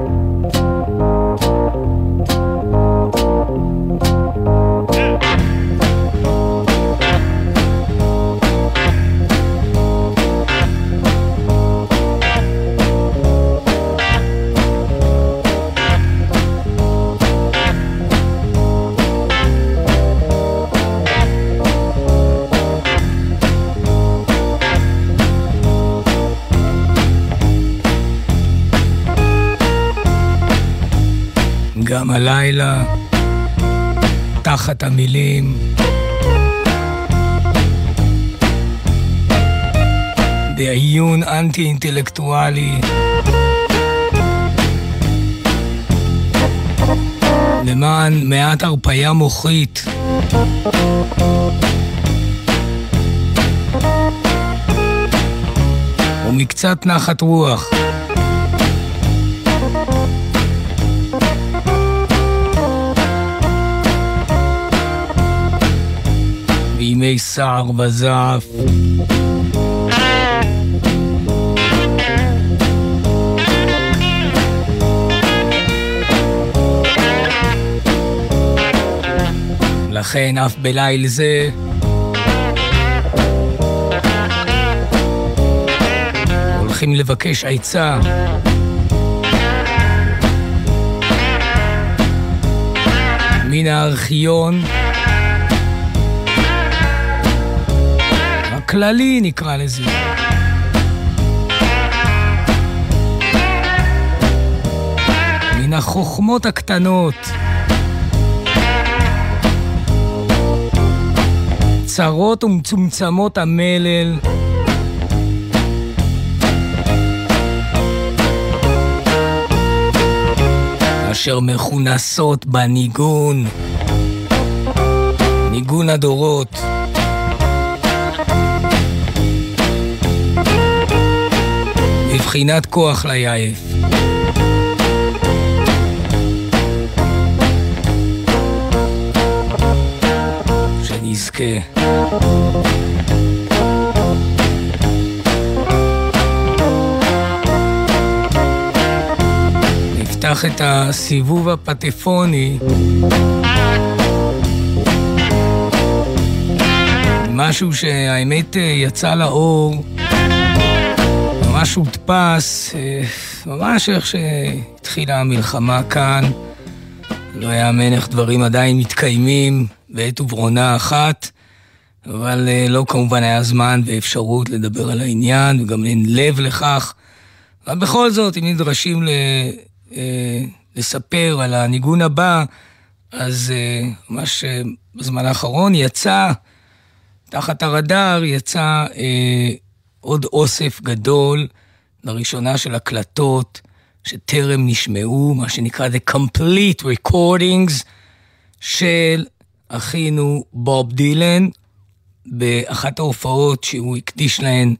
גם הלילה, תחת המילים. בעיון אנטי-אינטלקטואלי. למען מעט הרפאיה מוחית. ומקצת נחת רוח. בימי סער וזעף. לכן אף בליל זה הולכים לבקש עצה. מן הארכיון הכללי נקרא לזה. מן החוכמות הקטנות. צרות ומצומצמות המלל. אשר מכונסות בניגון, ניגון הדורות. בבחינת כוח ליעף. נפתח את הסיבוב הפטפוני. משהו שהאמת יצא לאור, ממש הודפס, ממש איך שהתחילה המלחמה כאן. לא יאמן איך דברים עדיין מתקיימים בעת וברונה אחת, אבל לא כמובן היה זמן ואפשרות לדבר על העניין, וגם אין לב לכך. אבל בכל זאת, אם נדרשים ל... לספר על הניגון הבא, אז ממש בזמן האחרון יצא, תחת הרדאר, יצא אה, עוד אוסף גדול, לראשונה של הקלטות שטרם נשמעו, מה שנקרא The Complete Recordings של אחינו בוב דילן, באחת ההופעות שהוא הקדיש להן,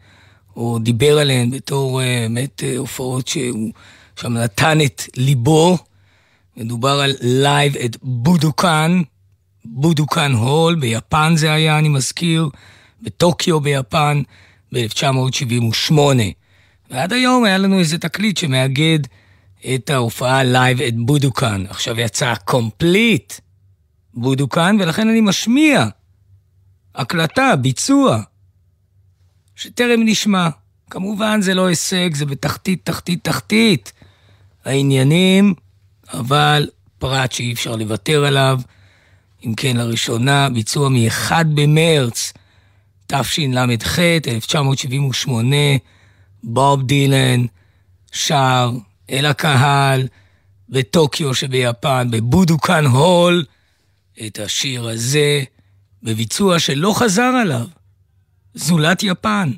או דיבר עליהן בתור באמת הופעות שהוא שם נתן את ליבו. מדובר על Live at בודוקן, בודוקן הול, ביפן זה היה, אני מזכיר, בטוקיו ביפן, ב-1978. ועד היום היה לנו איזה תקליט שמאגד את ההופעה Live at בודוקן. עכשיו יצא Complete בודוקן, ולכן אני משמיע הקלטה, ביצוע, שטרם נשמע. כמובן זה לא הישג, זה בתחתית, תחתית, תחתית העניינים, אבל פרט שאי אפשר לוותר עליו. אם כן, לראשונה, ביצוע מ-1 במרץ תשל"ח, 1978, בוב דילן שר אל הקהל בטוקיו שביפן, בבודוקן הול, את השיר הזה, בביצוע שלא חזר עליו, זולת יפן.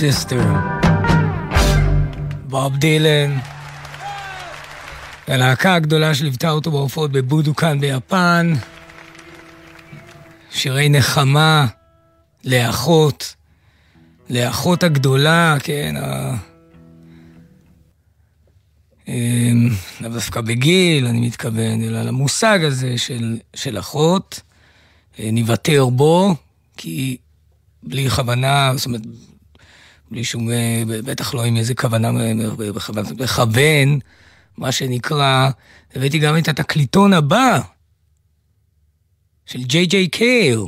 Sister. בוב דילן. הלהקה הגדולה שליוותה אותו בהופעות בבודוקאן ביפן. שירי נחמה לאחות, לאחות הגדולה, כן. אמ, לאו דווקא בגיל, אני מתכוון, אלא למושג הזה של, של אחות. אה, נוותר בו, כי בלי כוונה, זאת אומרת, בלי שום, אה, בטח לא עם איזה כוונה מכוון, מה שנקרא, הבאתי גם את התקליטון הבא, של ג'יי ג'יי קייל.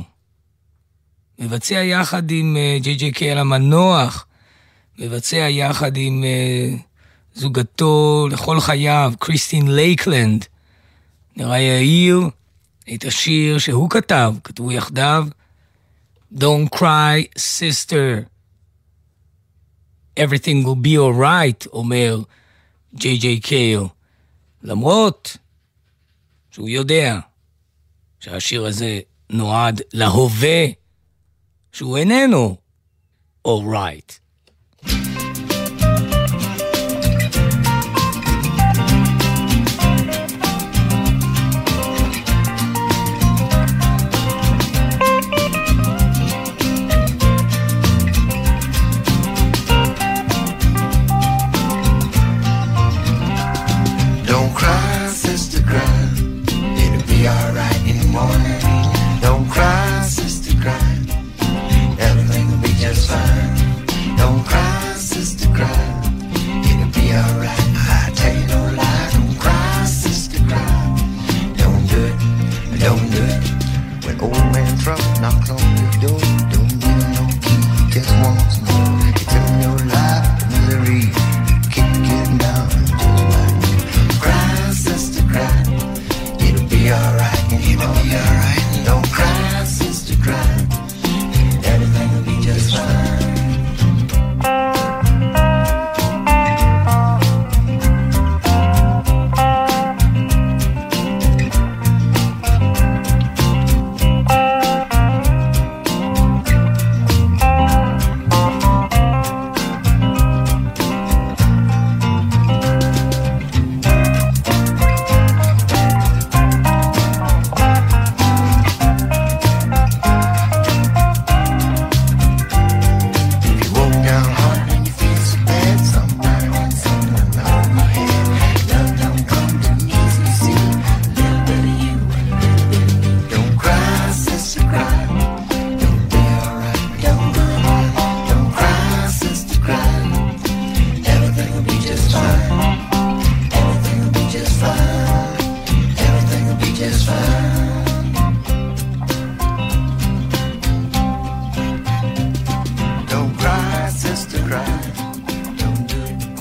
מבצע יחד עם ג'יי ג'יי קייל המנוח, מבצע יחד עם אה, זוגתו לכל חייו, כריסטין לייקלנד. נראה יאיר את השיר שהוא כתב, כתבו יחדיו, Don't cry, sister. Everything will be alright, אומר ג'יי ג'יי קייל. למרות שהוא יודע שהשיר הזה נועד להווה, שהוא איננו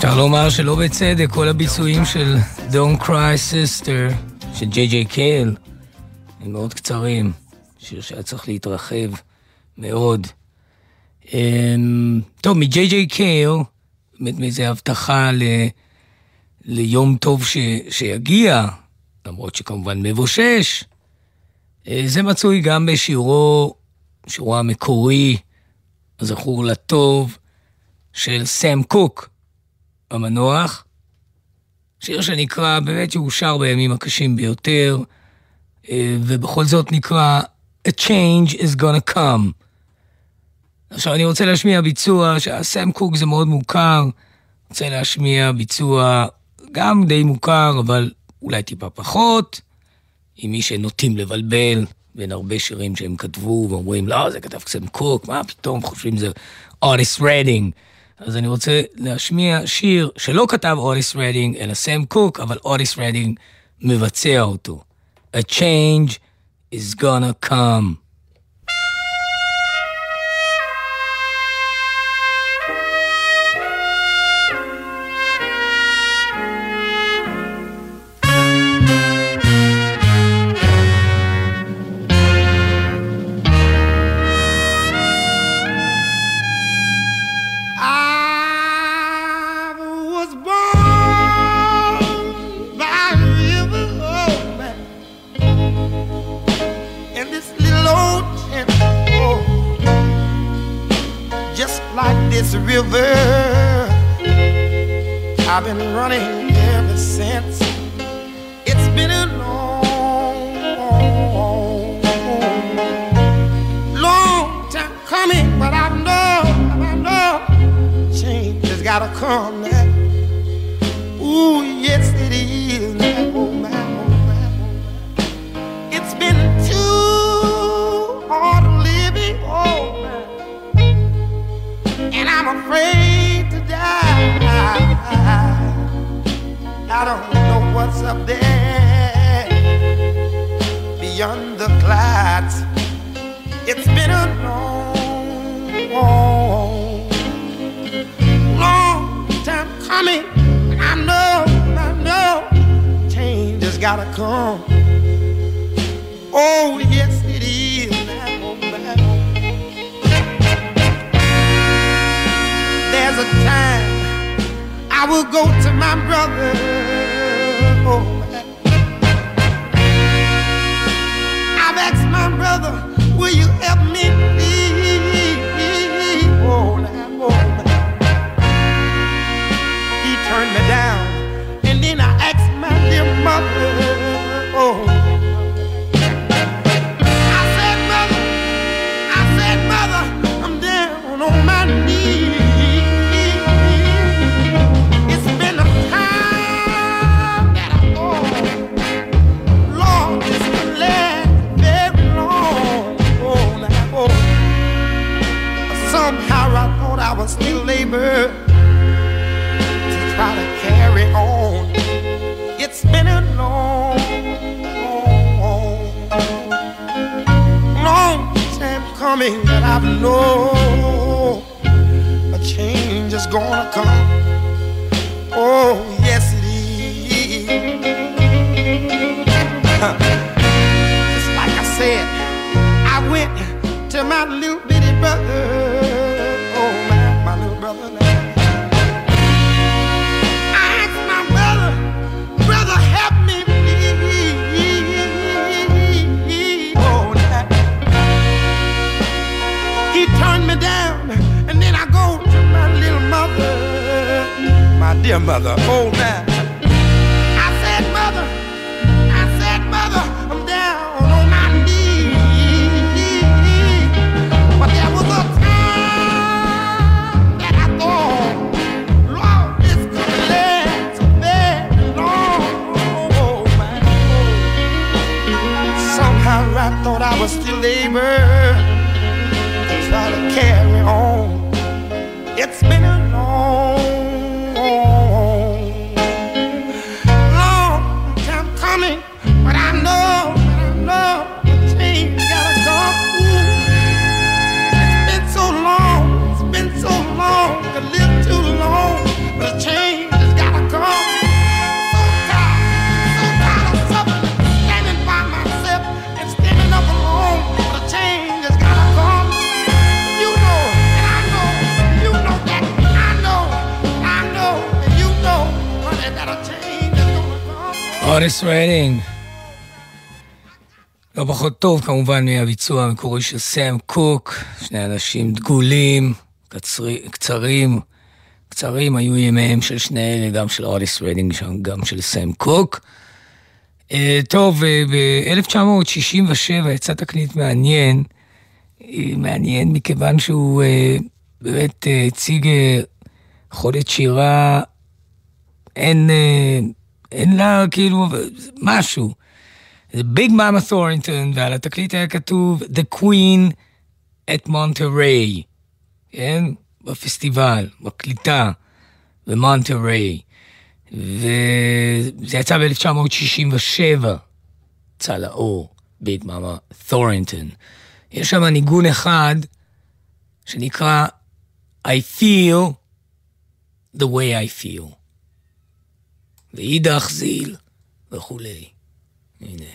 alright. לומר שלא בצדק, כל הביצועים של Don't Cry Sister של ג'יי ג'יי קייל הם מאוד קצרים, שיר שהיה צריך להתרחב מאוד. Um, טוב, מג'יי ג'יי קייל, באמת מאיזה הבטחה ל, ליום טוב ש, שיגיע, למרות שכמובן מבושש, uh, זה מצוי גם בשירו, שירו המקורי, הזכור לטוב, של סם קוק. המנוח, שיר שנקרא, באמת שהוא שר בימים הקשים ביותר, אה, ובכל זאת נקרא A Change is gonna come. עכשיו אני רוצה להשמיע ביצוע, שהסם קוק זה מאוד מוכר, רוצה להשמיע ביצוע גם די מוכר, אבל אולי טיפה פחות, עם מי שנוטים לבלבל בין הרבה שירים שהם כתבו, ואומרים, לא, זה כתב סם קוק, מה פתאום חושבים זה אוטיס רדינג. אז אני רוצה להשמיע שיר שלא כתב אוטיס רדינג, אלא סם קוק, אבל אוטיס רדינג מבצע אותו. A change is gonna come. This river. I've been running ever since. It's been a long, long time coming, but I know, I know, change has gotta come. Ooh, yes it is don't know what's up there beyond the clouds. It's been a long, long, time coming. I know, I know, change has gotta come. Oh, yes, it is. There's a time I will go to my brother. Oh, I've asked my brother, will you help me oh, He turned me down, and then I asked my dear mother. Still able to try to carry on. It's been a long, long, long time coming that I've known a change is gonna come. Oh, yes, it is. Just like I said, I went to my little bitty brother. grandmother. Oh, now. Come. אוטיס רדינג. לא פחות טוב כמובן מהביצוע המקורי של סם קוק, שני אנשים דגולים, קצרי, קצרים, קצרים היו ימיהם של שני אלה, גם של אוטיס רדינג, גם של סם קוק. אה, טוב, אה, ב-1967 יצא תקליט מעניין, אה, מעניין מכיוון שהוא אה, באמת הציג uh, יכולת שירה, אין... Uh, אין לה כאילו משהו. זה ביג מאמה תורינטון, ועל התקליט היה כתוב The Queen at Monterey, כן? בפסטיבל, בקליטה, במונטריי. וזה יצא ב-1967, יצא לאור, ביג מאמה תורינטון. יש שם ניגון אחד שנקרא I feel the way I feel. ואידך זיל וכולי. הנה.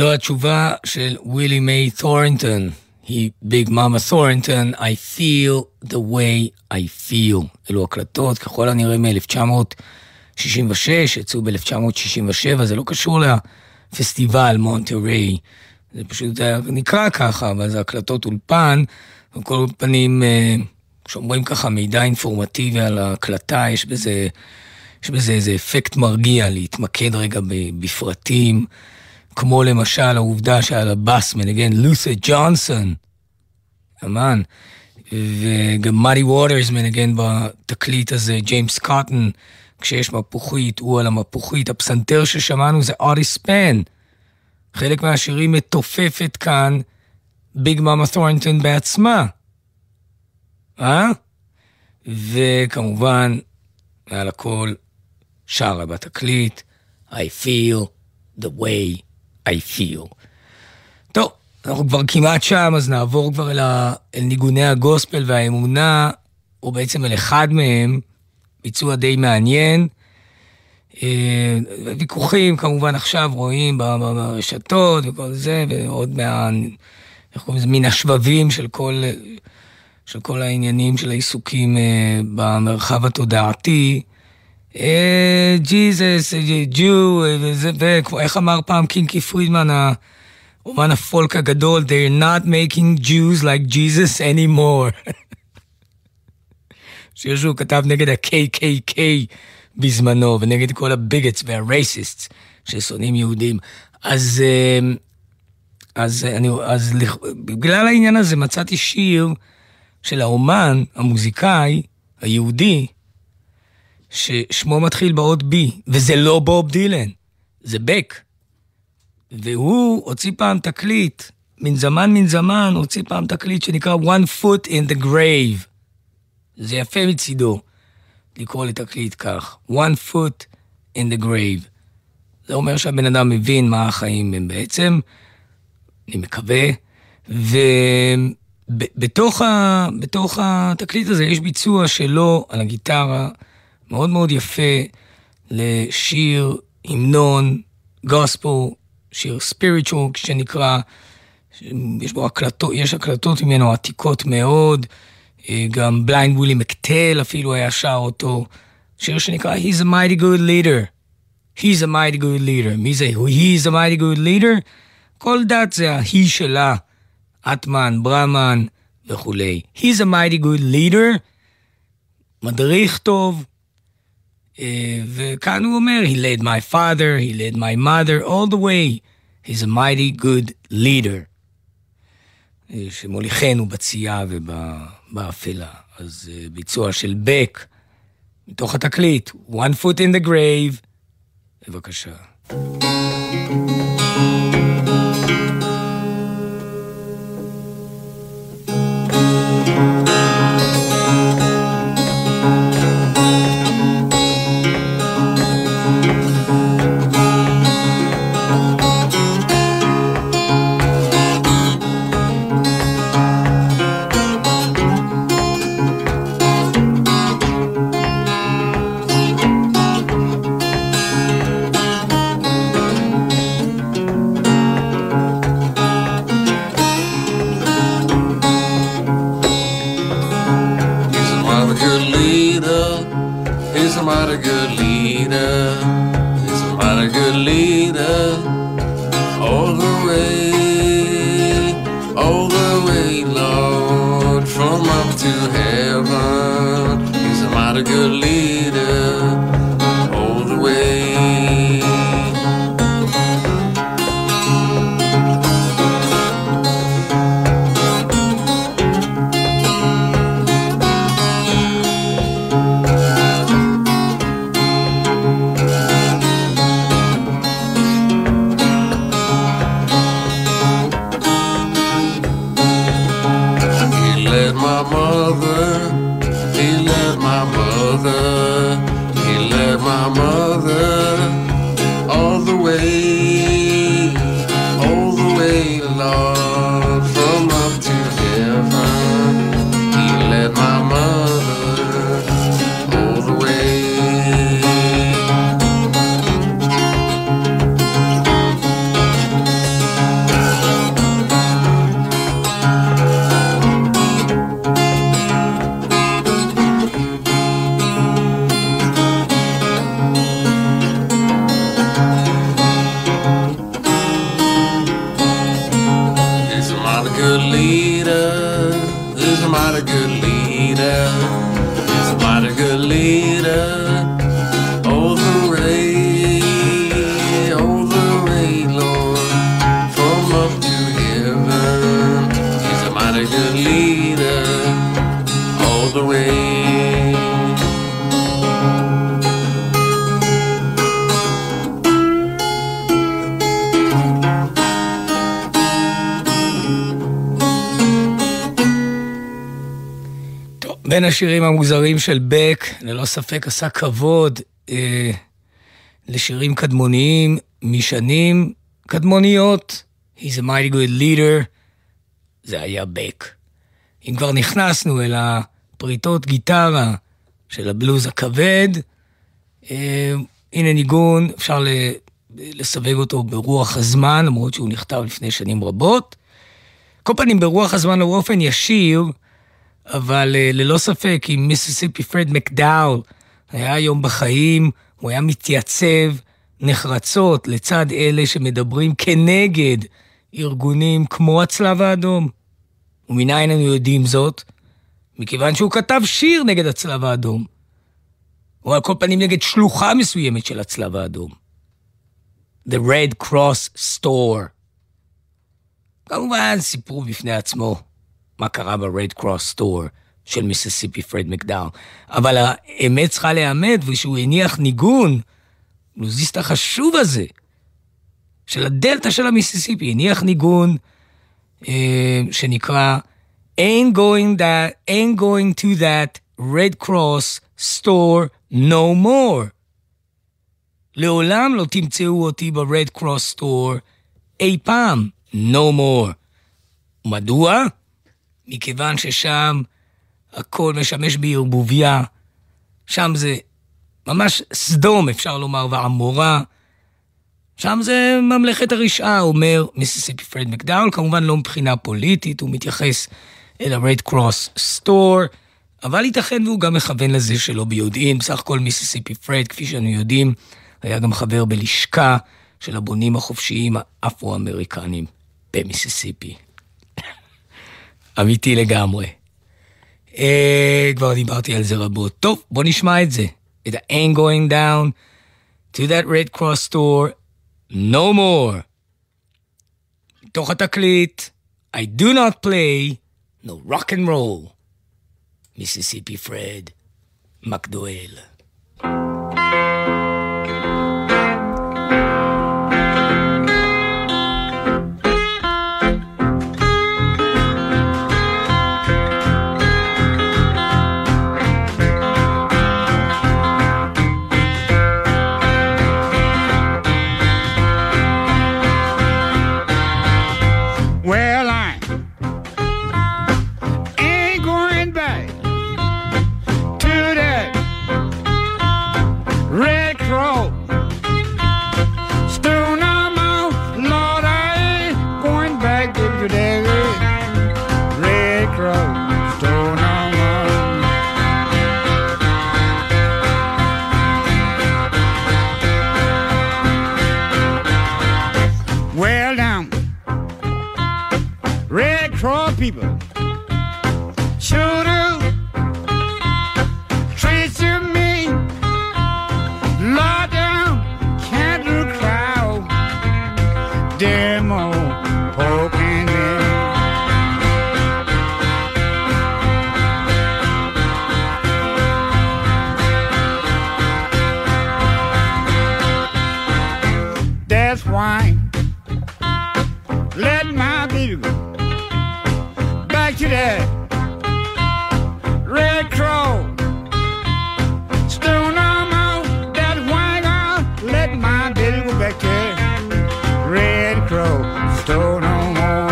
זו התשובה של ווילי מיי תורנטון. היא ביג מאמה תורנטון, I feel the way I feel. אלו הקלטות, ככל הנראה מ-1966, יצאו ב-1967, זה לא קשור לפסטיבל מונטריי. זה פשוט נקרא ככה, אבל זה הקלטות אולפן, וכל אולפנים, אה, כשאומרים ככה מידע אינפורמטיבי על ההקלטה, יש בזה, יש בזה איזה אפקט מרגיע, להתמקד רגע בפרטים. כמו למשל העובדה שעל הבאס מנגן לות'ר ג'ונסון, אמן, וגם מאדי ווטרס מנגן בתקליט הזה, ג'יימס קוטן, כשיש מפוחית, הוא על המפוחית, הפסנתר ששמענו זה אוטיס ספן. חלק מהשירים מתופפת כאן ביג מאמה תורנטון בעצמה. אה? וכמובן, מעל הכל, שרה בתקליט, I feel the way I feel. טוב, אנחנו כבר כמעט שם, אז נעבור כבר אל, ה... אל ניגוני הגוספל והאמונה, או בעצם אל אחד מהם, ביצוע די מעניין. אה, ויכוחים כמובן עכשיו רואים ברשתות וכל זה, ועוד מה... איך קוראים לזה? מן השבבים של כל, של כל העניינים של העיסוקים אה, במרחב התודעתי. ג'יזוס, ג'ו, וזה, ואיך אמר פעם קינקי פרידמן אומן הפולק הגדול, they're not making Jews like Jesus anymore. שיר שהוא כתב נגד ה-KKK בזמנו, ונגד כל הביגטס והרייסיסטס ששונאים יהודים. אז, אה, אז, אני, אז בגלל העניין הזה מצאתי שיר של האומן, המוזיקאי, היהודי, ששמו מתחיל באות בי, וזה לא בוב דילן, זה בק. והוא הוציא פעם תקליט, מן זמן מן זמן, הוציא פעם תקליט שנקרא One Foot in the Grave. זה יפה מצידו לקרוא לתקליט כך, One Foot in the Grave. זה אומר שהבן אדם מבין מה החיים הם בעצם, אני מקווה, ובתוך ה... התקליט הזה יש ביצוע שלו על הגיטרה, מאוד מאוד יפה, לשיר, המנון, גוספו, שיר ספיריטואל שנקרא, יש בו הקלטות, יש הקלטות ממנו עתיקות מאוד, אה, גם בליינד ווילי מקטל אפילו היה שר אותו, שיר שנקרא He's a mighty good leader. He's a mighty good leader. מי זה He's a mighty good leader? כל דת זה ההיא שלה, אטמן, ברמן וכולי. He's a mighty good leader, מדריך טוב, וכאן הוא אומר, He led my father, he led my mother all the way. He's a mighty good leader. אה, שמוליכנו בצייה ובאפלה. אז אה, ביצוע של בק, מתוך התקליט, One foot in the grave, בבקשה. בין השירים המוזרים של בק, ללא ספק עשה כבוד אה, לשירים קדמוניים משנים קדמוניות. He's a mighty good leader, זה היה בק. אם כבר נכנסנו אל הפריטות גיטרה של הבלוז הכבד, אה, הנה ניגון, אפשר לסווג אותו ברוח הזמן, למרות שהוא נכתב לפני שנים רבות. כל פנים, ברוח הזמן הוא באופן ישיר, אבל uh, ללא ספק, אם מיסיסיפי פרד מקדאול היה היום בחיים, הוא היה מתייצב נחרצות לצד אלה שמדברים כנגד ארגונים כמו הצלב האדום. ומנין אנו יודעים זאת? מכיוון שהוא כתב שיר נגד הצלב האדום. או על כל פנים נגד שלוחה מסוימת של הצלב האדום. The Red Cross Store. כמובן, סיפרו בפני עצמו מה קרה ב-Red Cross Store של מיסיסיפי פרד מקדאו. אבל האמת צריכה להיאמת, ושהוא הניח ניגון, בלוזיסט החשוב הזה, של הדלתא של המיסיסיפי, הניח ניגון אה, שנקרא Ain't going, that, ain't going to that Red Cross store no more. לעולם לא תמצאו אותי ב-Red Cross store אי פעם, no more. מדוע? מכיוון ששם הכל משמש בערבוביה, שם זה ממש סדום, אפשר לומר, ועמורה. שם זה ממלכת הרשעה, אומר מיסיסיפי פרד מקדאול, כמובן לא מבחינה פוליטית, הוא מתייחס אל ה-Red Cross Store, אבל ייתכן והוא גם מכוון לזה שלא ביודעין. בסך הכל מיסיסיפי פרד, כפי שאנו יודעים, היה גם חבר בלשכה של הבונים החופשיים האפרו-אמריקנים במיסיסיפי. אמיתי לגמרי. אה, כבר דיברתי על זה רבות. טוב, בוא נשמע את זה. את ה-ain't going down to that red cross store no more. מתוך התקליט, I do not play no rock and roll. מיסיסיפי פרד, מקדואל. Executive, Red Crow, Stone Armo, that wagon, let my baby go back there. Red Crow, Stone Armo.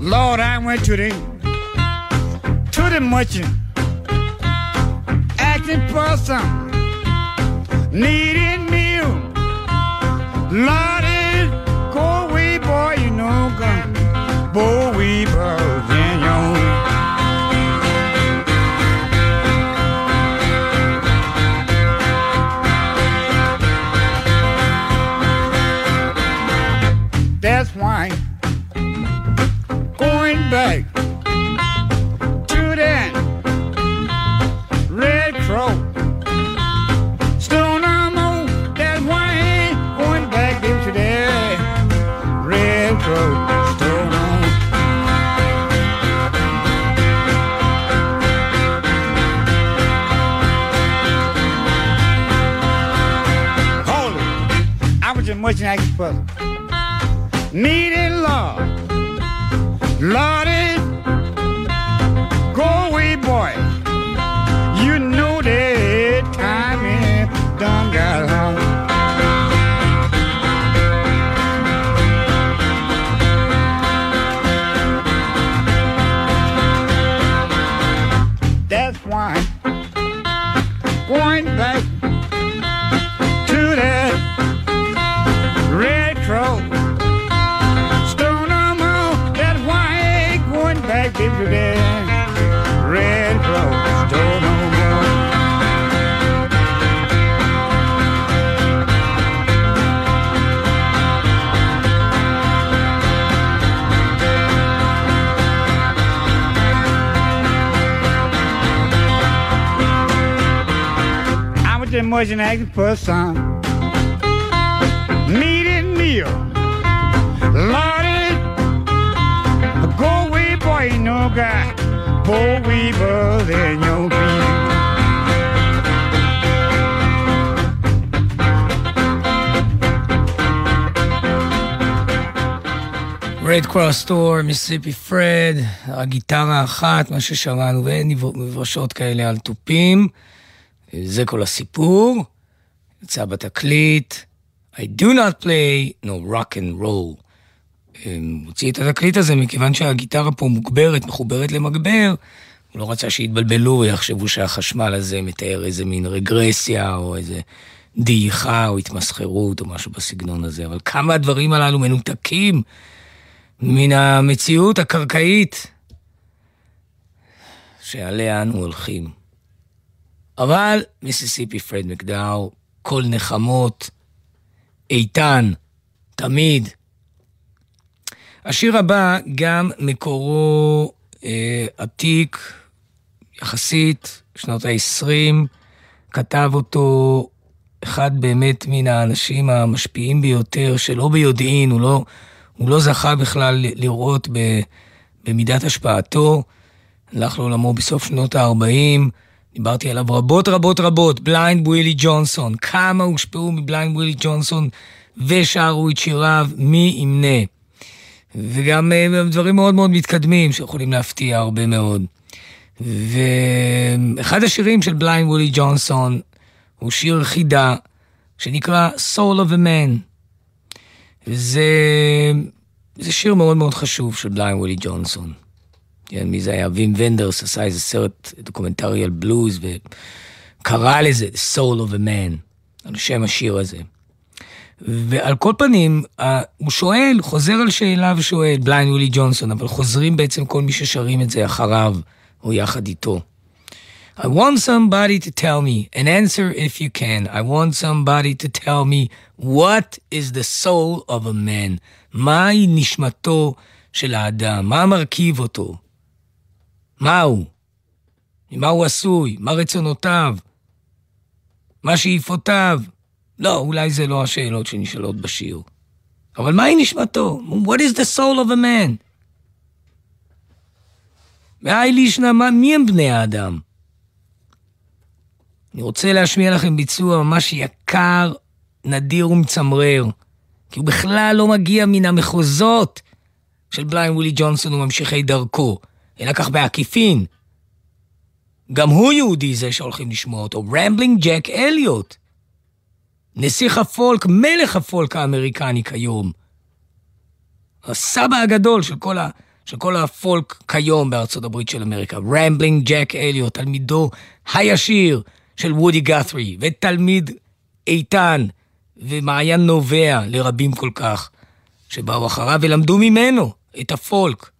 Lord, I went to the to the merchant some needed meal. Love it. I much like. Needing love. Lordy, go away, boy. You know that time is done got home. That's why going back and asking for some. Meat and meal. Lordy, go away, boy, you know, got boll weevils in your feet. רד קרוס טור, מיסיסיפי פרד, הגיטרה האחת, מה ששמענו, ואין מברשות כאלה על תופים. זה כל הסיפור. יצא בתקליט, I do not play no rock and roll. הוציא את התקליט הזה מכיוון שהגיטרה פה מוגברת, מחוברת למגבר. הוא לא רצה שיתבלבלו ויחשבו שהחשמל הזה מתאר איזה מין רגרסיה או איזה דעיכה או התמסחרות או משהו בסגנון הזה. אבל כמה הדברים הללו מנותקים מן המציאות הקרקעית שעליה אנו הולכים. אבל מיסיסיפי פרד מקדאו, כל נחמות, איתן, תמיד. השיר הבא גם מקורו אה, עתיק, יחסית, שנות ה-20, כתב אותו אחד באמת מן האנשים המשפיעים ביותר, שלא ביודעין, הוא לא, הוא לא זכה בכלל לראות ב, במידת השפעתו. הלך לעולמו בסוף שנות ה-40, דיברתי עליו רבות רבות רבות, בליינד ווילי ג'ונסון, כמה הושפעו מבליינד ווילי ג'ונסון ושרו את שיריו, מי ימנה. וגם אה, דברים מאוד מאוד מתקדמים שיכולים להפתיע הרבה מאוד. ואחד השירים של בליינד ווילי ג'ונסון הוא שיר חידה שנקרא Soul of a Man. וזה זה שיר מאוד מאוד חשוב של בליינד ווילי ג'ונסון. כן, מי זה היה? וים ונדרס עשה איזה סרט דוקומנטרי על בלוז וקרא לזה Soul of a Man, על שם השיר הזה. ועל כל פנים, הוא שואל, חוזר על שאלה ושואל, בליינד ווילי ג'ונסון, אבל חוזרים בעצם כל מי ששרים את זה אחריו, או יחד איתו. I want somebody to tell me, an answer if you can. I want somebody to tell me what is the soul of a man. מהי נשמתו של האדם? מה מרכיב אותו? מה הוא? ממה הוא עשוי? מה רצונותיו? מה שאיפותיו? לא, אולי זה לא השאלות שנשאלות בשיר. אבל מהי נשמתו? What is the soul of a man? בהאי לישנא, מי הם בני האדם? אני רוצה להשמיע לכם ביצוע ממש יקר, נדיר ומצמרר, כי הוא בכלל לא מגיע מן המחוזות של בליינד ווילי ג'ונסון וממשיכי דרכו, אלא כך בעקיפין. גם הוא יהודי זה שהולכים לשמוע אותו, רמבלינג ג'ק אליוט. נסיך הפולק, מלך הפולק האמריקני כיום. הסבא הגדול של כל, ה, של כל הפולק כיום בארצות הברית של אמריקה. רמבלינג ג'ק אליוט, תלמידו הישיר של וודי גת'רי, ותלמיד איתן ומעיין נובע לרבים כל כך, שבאו אחריו ולמדו ממנו את הפולק,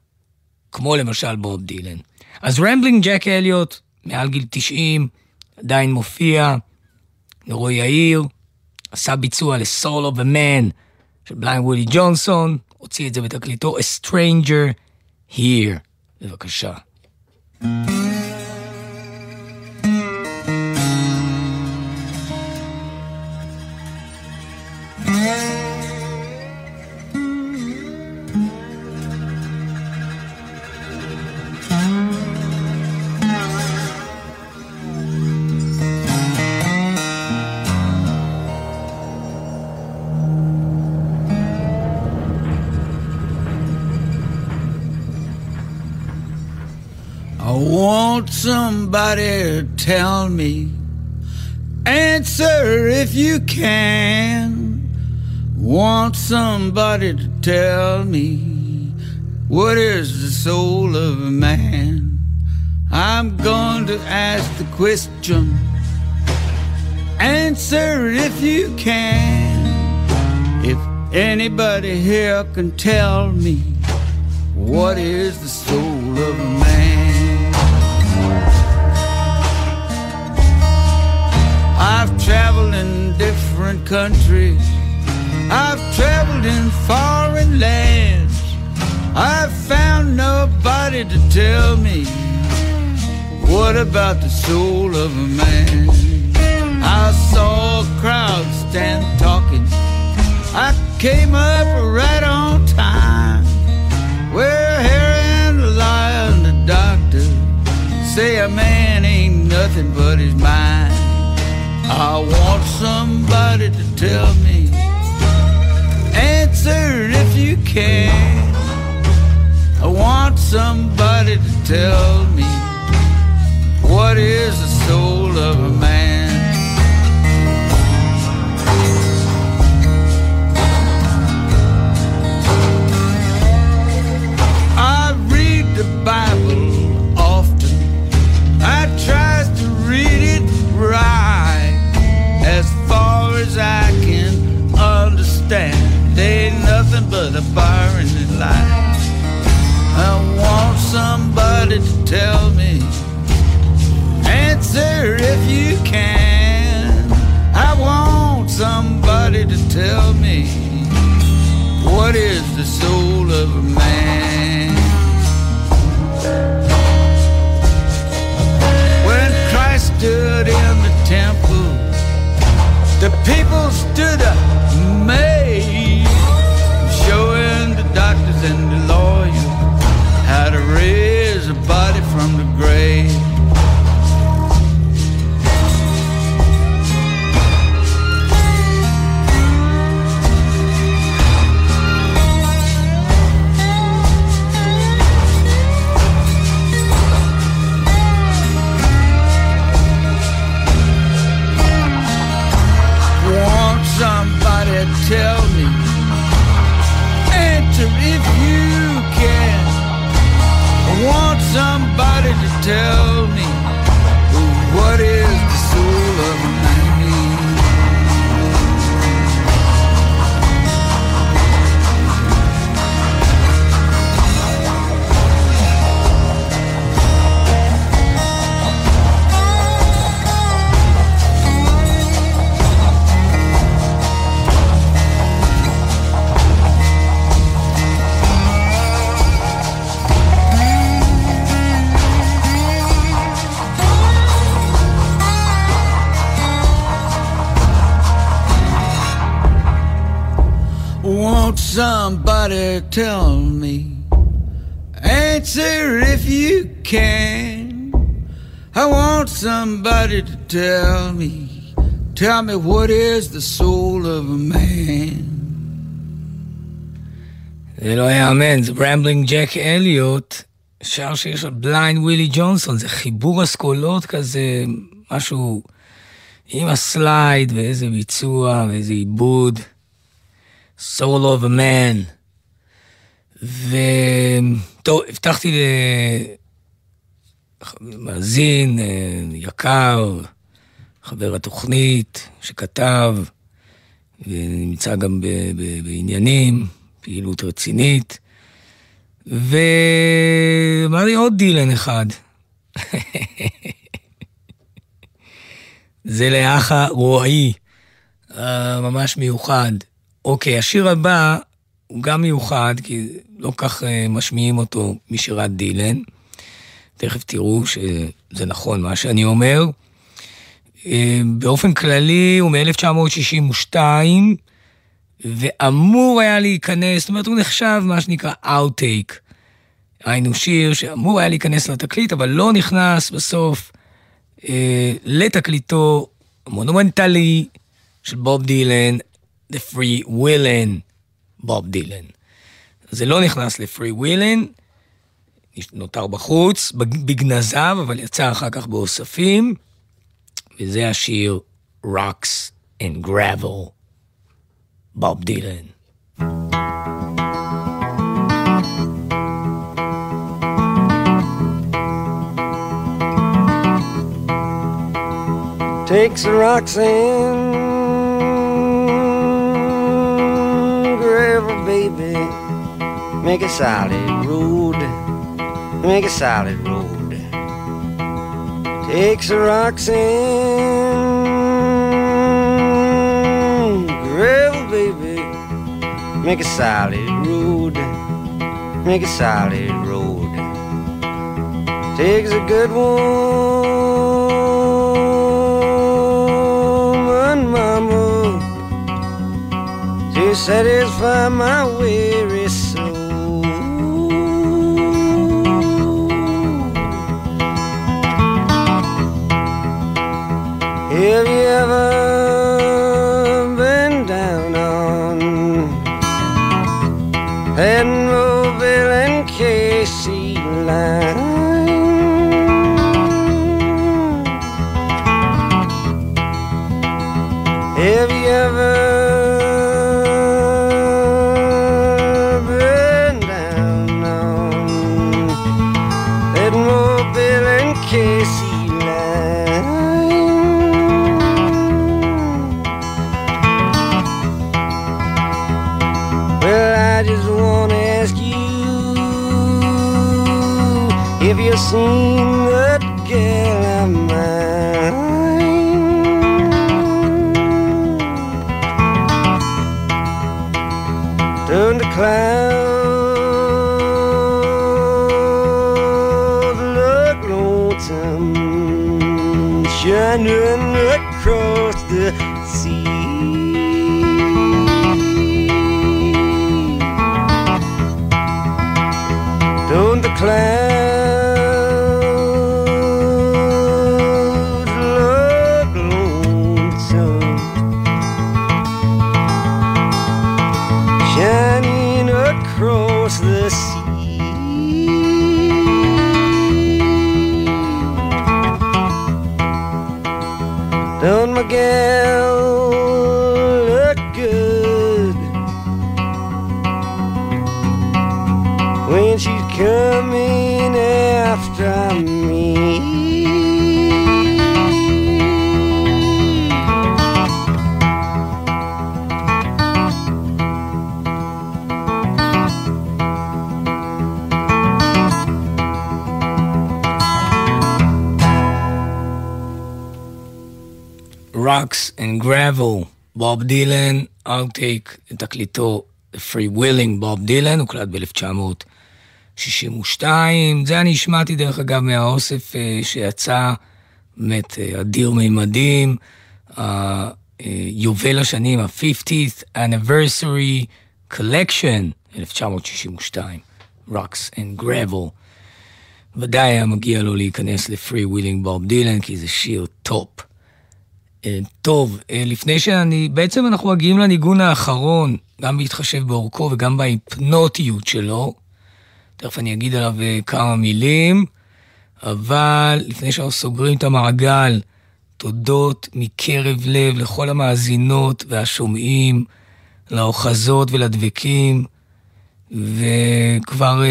כמו למשל בוב דילן. אז רמבלינג ג'ק אליוט, מעל גיל 90, עדיין מופיע, נרו יאיר, עשה ביצוע ל-Soul of של בליין ווילי ג'ונסון, הוציא את זה בתקליטו A Stranger Here. בבקשה. I somebody tell me. Answer if you can. Want somebody to tell me what is the soul of a man. I'm going to ask the question. Answer if you can. If anybody here can tell me what is the soul of a man. Different countries. I've traveled in foreign lands. I've found nobody to tell me what about the soul of a man. I saw a crowd stand talking. I came up right on time. We're and the lion, the doctor say a man ain't nothing but his mind. I want somebody to tell me. Answer if you can. I want somebody to tell me what is the soul of a man. Tell me. Answer if you can. I want somebody to tell me what is the soul of a man. When Christ stood in the temple, the people stood amazed, showing the doctors and the lawyers how to raise a body from the grave. Tell me. Tell me what is the soul of a man. זה לא יאמן, זה רמבלינג ג'ק אליוט, שר שיר של בליינד ווילי ג'ונסון, זה חיבור אסכולות כזה, משהו עם הסלייד ואיזה ביצוע ואיזה עיבוד. Soul of a man. וטוב, הבטחתי למאזין אה, יקר, חבר התוכנית, שכתב, ונמצא גם ב- ב- בעניינים, פעילות רצינית, ואמר לי עוד דילן אחד. זה לאחה רועי, ממש מיוחד. אוקיי, השיר הבא הוא גם מיוחד, כי לא כך אה, משמיעים אותו משירת דילן. תכף תראו שזה נכון מה שאני אומר. אה, באופן כללי הוא מ-1962, ואמור היה להיכנס, זאת אומרת הוא נחשב מה שנקרא Outtake. היינו שיר שאמור היה להיכנס לתקליט, אבל לא נכנס בסוף אה, לתקליטו המונומנטלי של בוב דילן, The Free Willin, בוב דילן. זה לא נכנס לפרי ווילן, נותר בחוץ, בגנזיו, אבל יצא אחר כך באוספים, וזה השיר Rocks and Gravel, בוב דילן. Takes the rocks and gravel, baby. Make a solid road. Make a solid road. takes a Roxanne. Gravel, baby, make a solid road, make a solid road. Takes a good woman, mama, to satisfy my weary. Gal look good? when she's coming after me. Rocks and Gravel, בוב דילן, outtake, תקליטו Freewheelin', בוב דילן, הוקלט ב-1962. זה אני השמעתי דרך אגב מהאוסף אה, שיצא, באמת אה, אדיר מימדים, יובל השנים, ה-50th Anniversary Collection, 1962, Rocks and Gravel. ודאי היה מגיע לו להיכנס ל Freewheelin' בוב דילן, כי זה שיר טופ. אה, טוב, אה, לפני שאני, בעצם אנחנו מגיעים לניגון האחרון, גם בהתחשב באורכו וגם בהיפנוטיות שלו. תכף אני אגיד עליו אה, כמה מילים, אבל לפני שאנחנו סוגרים את המעגל, תודות מקרב לב לכל המאזינות והשומעים, לאוחזות ולדבקים, וכבר,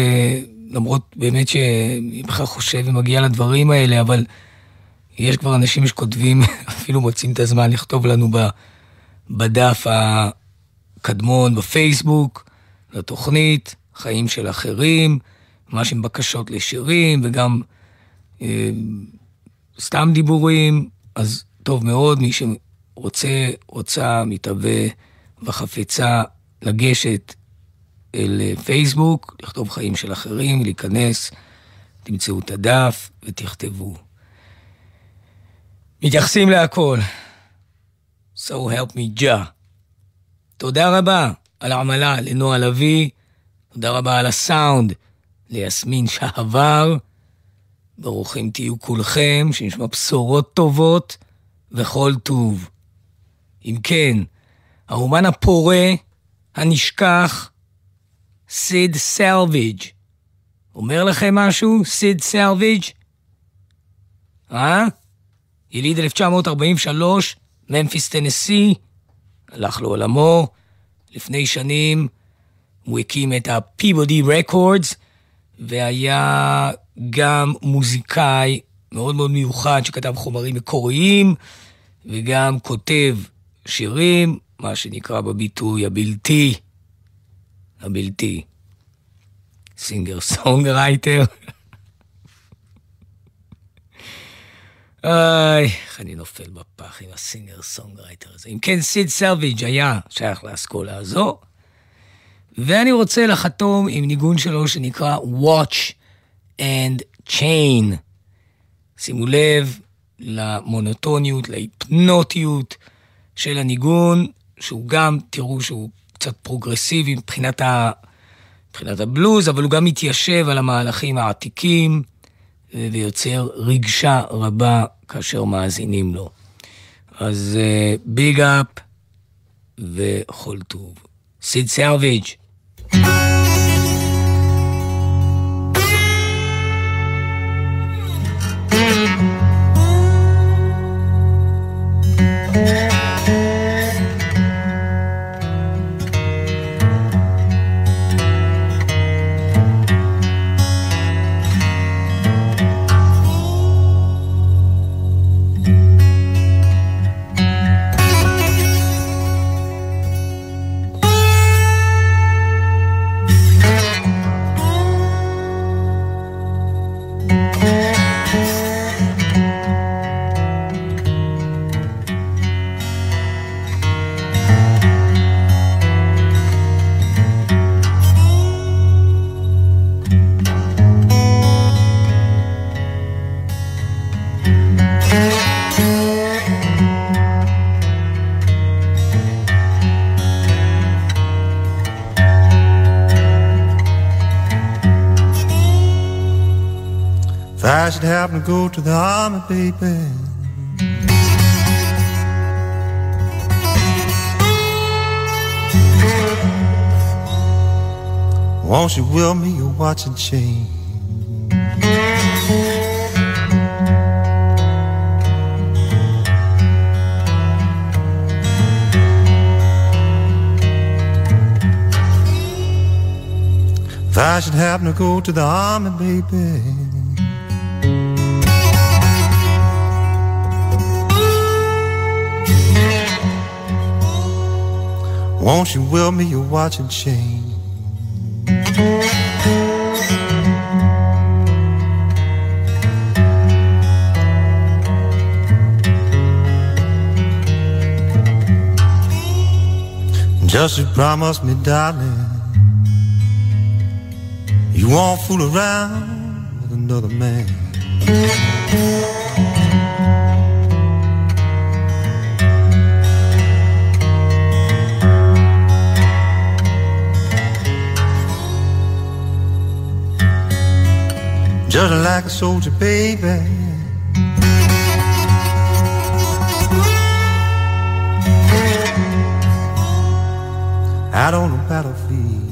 למרות באמת שאני בכלל חושב ומגיע לדברים האלה, אבל יש כבר אנשים שכותבים, אפילו מוצאים את הזמן לכתוב לנו בדף הקדמון בפייסבוק, לתוכנית, חיים של אחרים, ממש עם בקשות לשירים וגם אה, סתם דיבורים, אז טוב מאוד, מי שרוצה, רוצה, מתהווה וחפצה לגשת אל פייסבוק, לכתוב חיים של אחרים, להיכנס, תמצאו את הדף ותכתבו. מתייחסים להכל. So help me Jah. תודה רבה על העמלה לנועה לביא, תודה רבה על הסאונד ליסמין שעבר. ברוכים תהיו כולכם, שנשמע בשורות טובות וכל טוב. אם כן, האומן הפורה, הנשכח, סיד סלוויג'. אומר לכם משהו, סיד סלוויג'? אה? יליד 1943, ממפיס טנסי, הלך לעולמו. לפני שנים הוא הקים את ה-Peabody Records, והיה גם מוזיקאי מאוד מאוד מיוחד שכתב חומרים מקוריים, וגם כותב שירים, מה שנקרא בביטוי הבלתי, הבלתי, singer songwriter. איי, איך אני נופל בפח עם ה singer songwriter הזה. אם כן, סיד סלוויג' היה שייך לאסכולה הזו, ואני רוצה לחתום עם ניגון שלו שנקרא Watch and Chain. שימו לב למונוטוניות, להיפנוטיות של הניגון, שהוא גם, תראו שהוא קצת פרוגרסיבי מבחינת, ה... מבחינת הבלוז, אבל הוא גם מתיישב על המהלכים העתיקים ויוצר רגשה רבה כאשר מאזינים לו. אז big uh, up וכל טוב. סיד סלוויג' to the army, baby. Won't you will me your watch and chain? If I should happen to go to the army, baby. Won't you will me your watch and chain? Just you promise me, darling, you won't fool around with another man. Just like a soldier, baby. Out on the battlefield.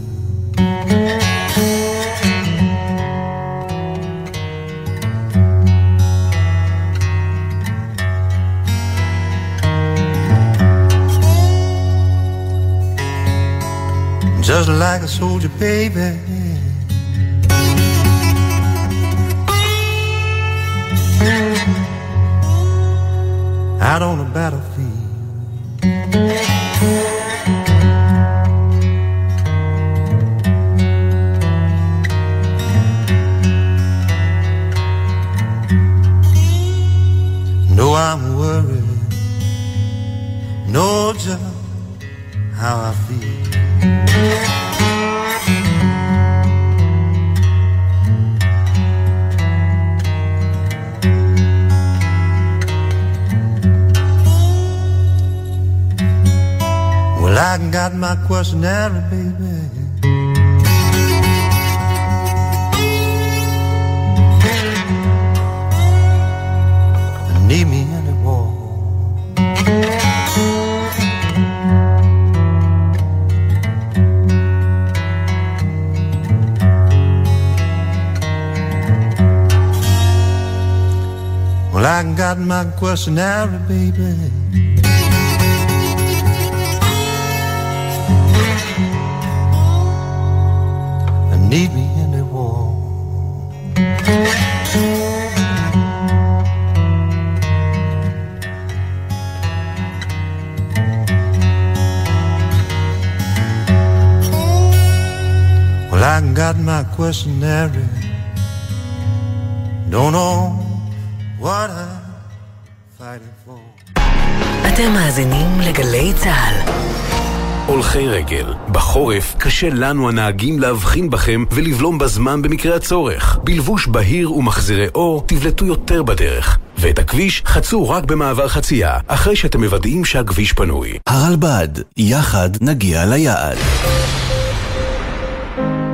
Just like a soldier, baby. Out on the battlefield. I got my questionnaire, baby. Need me wall. Well, I got my questionnaire, baby. need me in the wall. Well, I got my questionnaire. Don't know what I'm fighting for. אתם מאזינים לגלי צה"ל. הולכי רגל. בחורף קשה לנו הנהגים להבחין בכם ולבלום בזמן במקרה הצורך. בלבוש בהיר ומחזירי אור תבלטו יותר בדרך. ואת הכביש חצו רק במעבר חצייה, אחרי שאתם מוודאים שהכביש פנוי. הרלב"ד, יחד נגיע ליעד.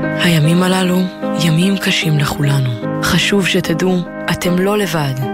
הימים הללו ימים קשים לכולנו. חשוב שתדעו, אתם לא לבד.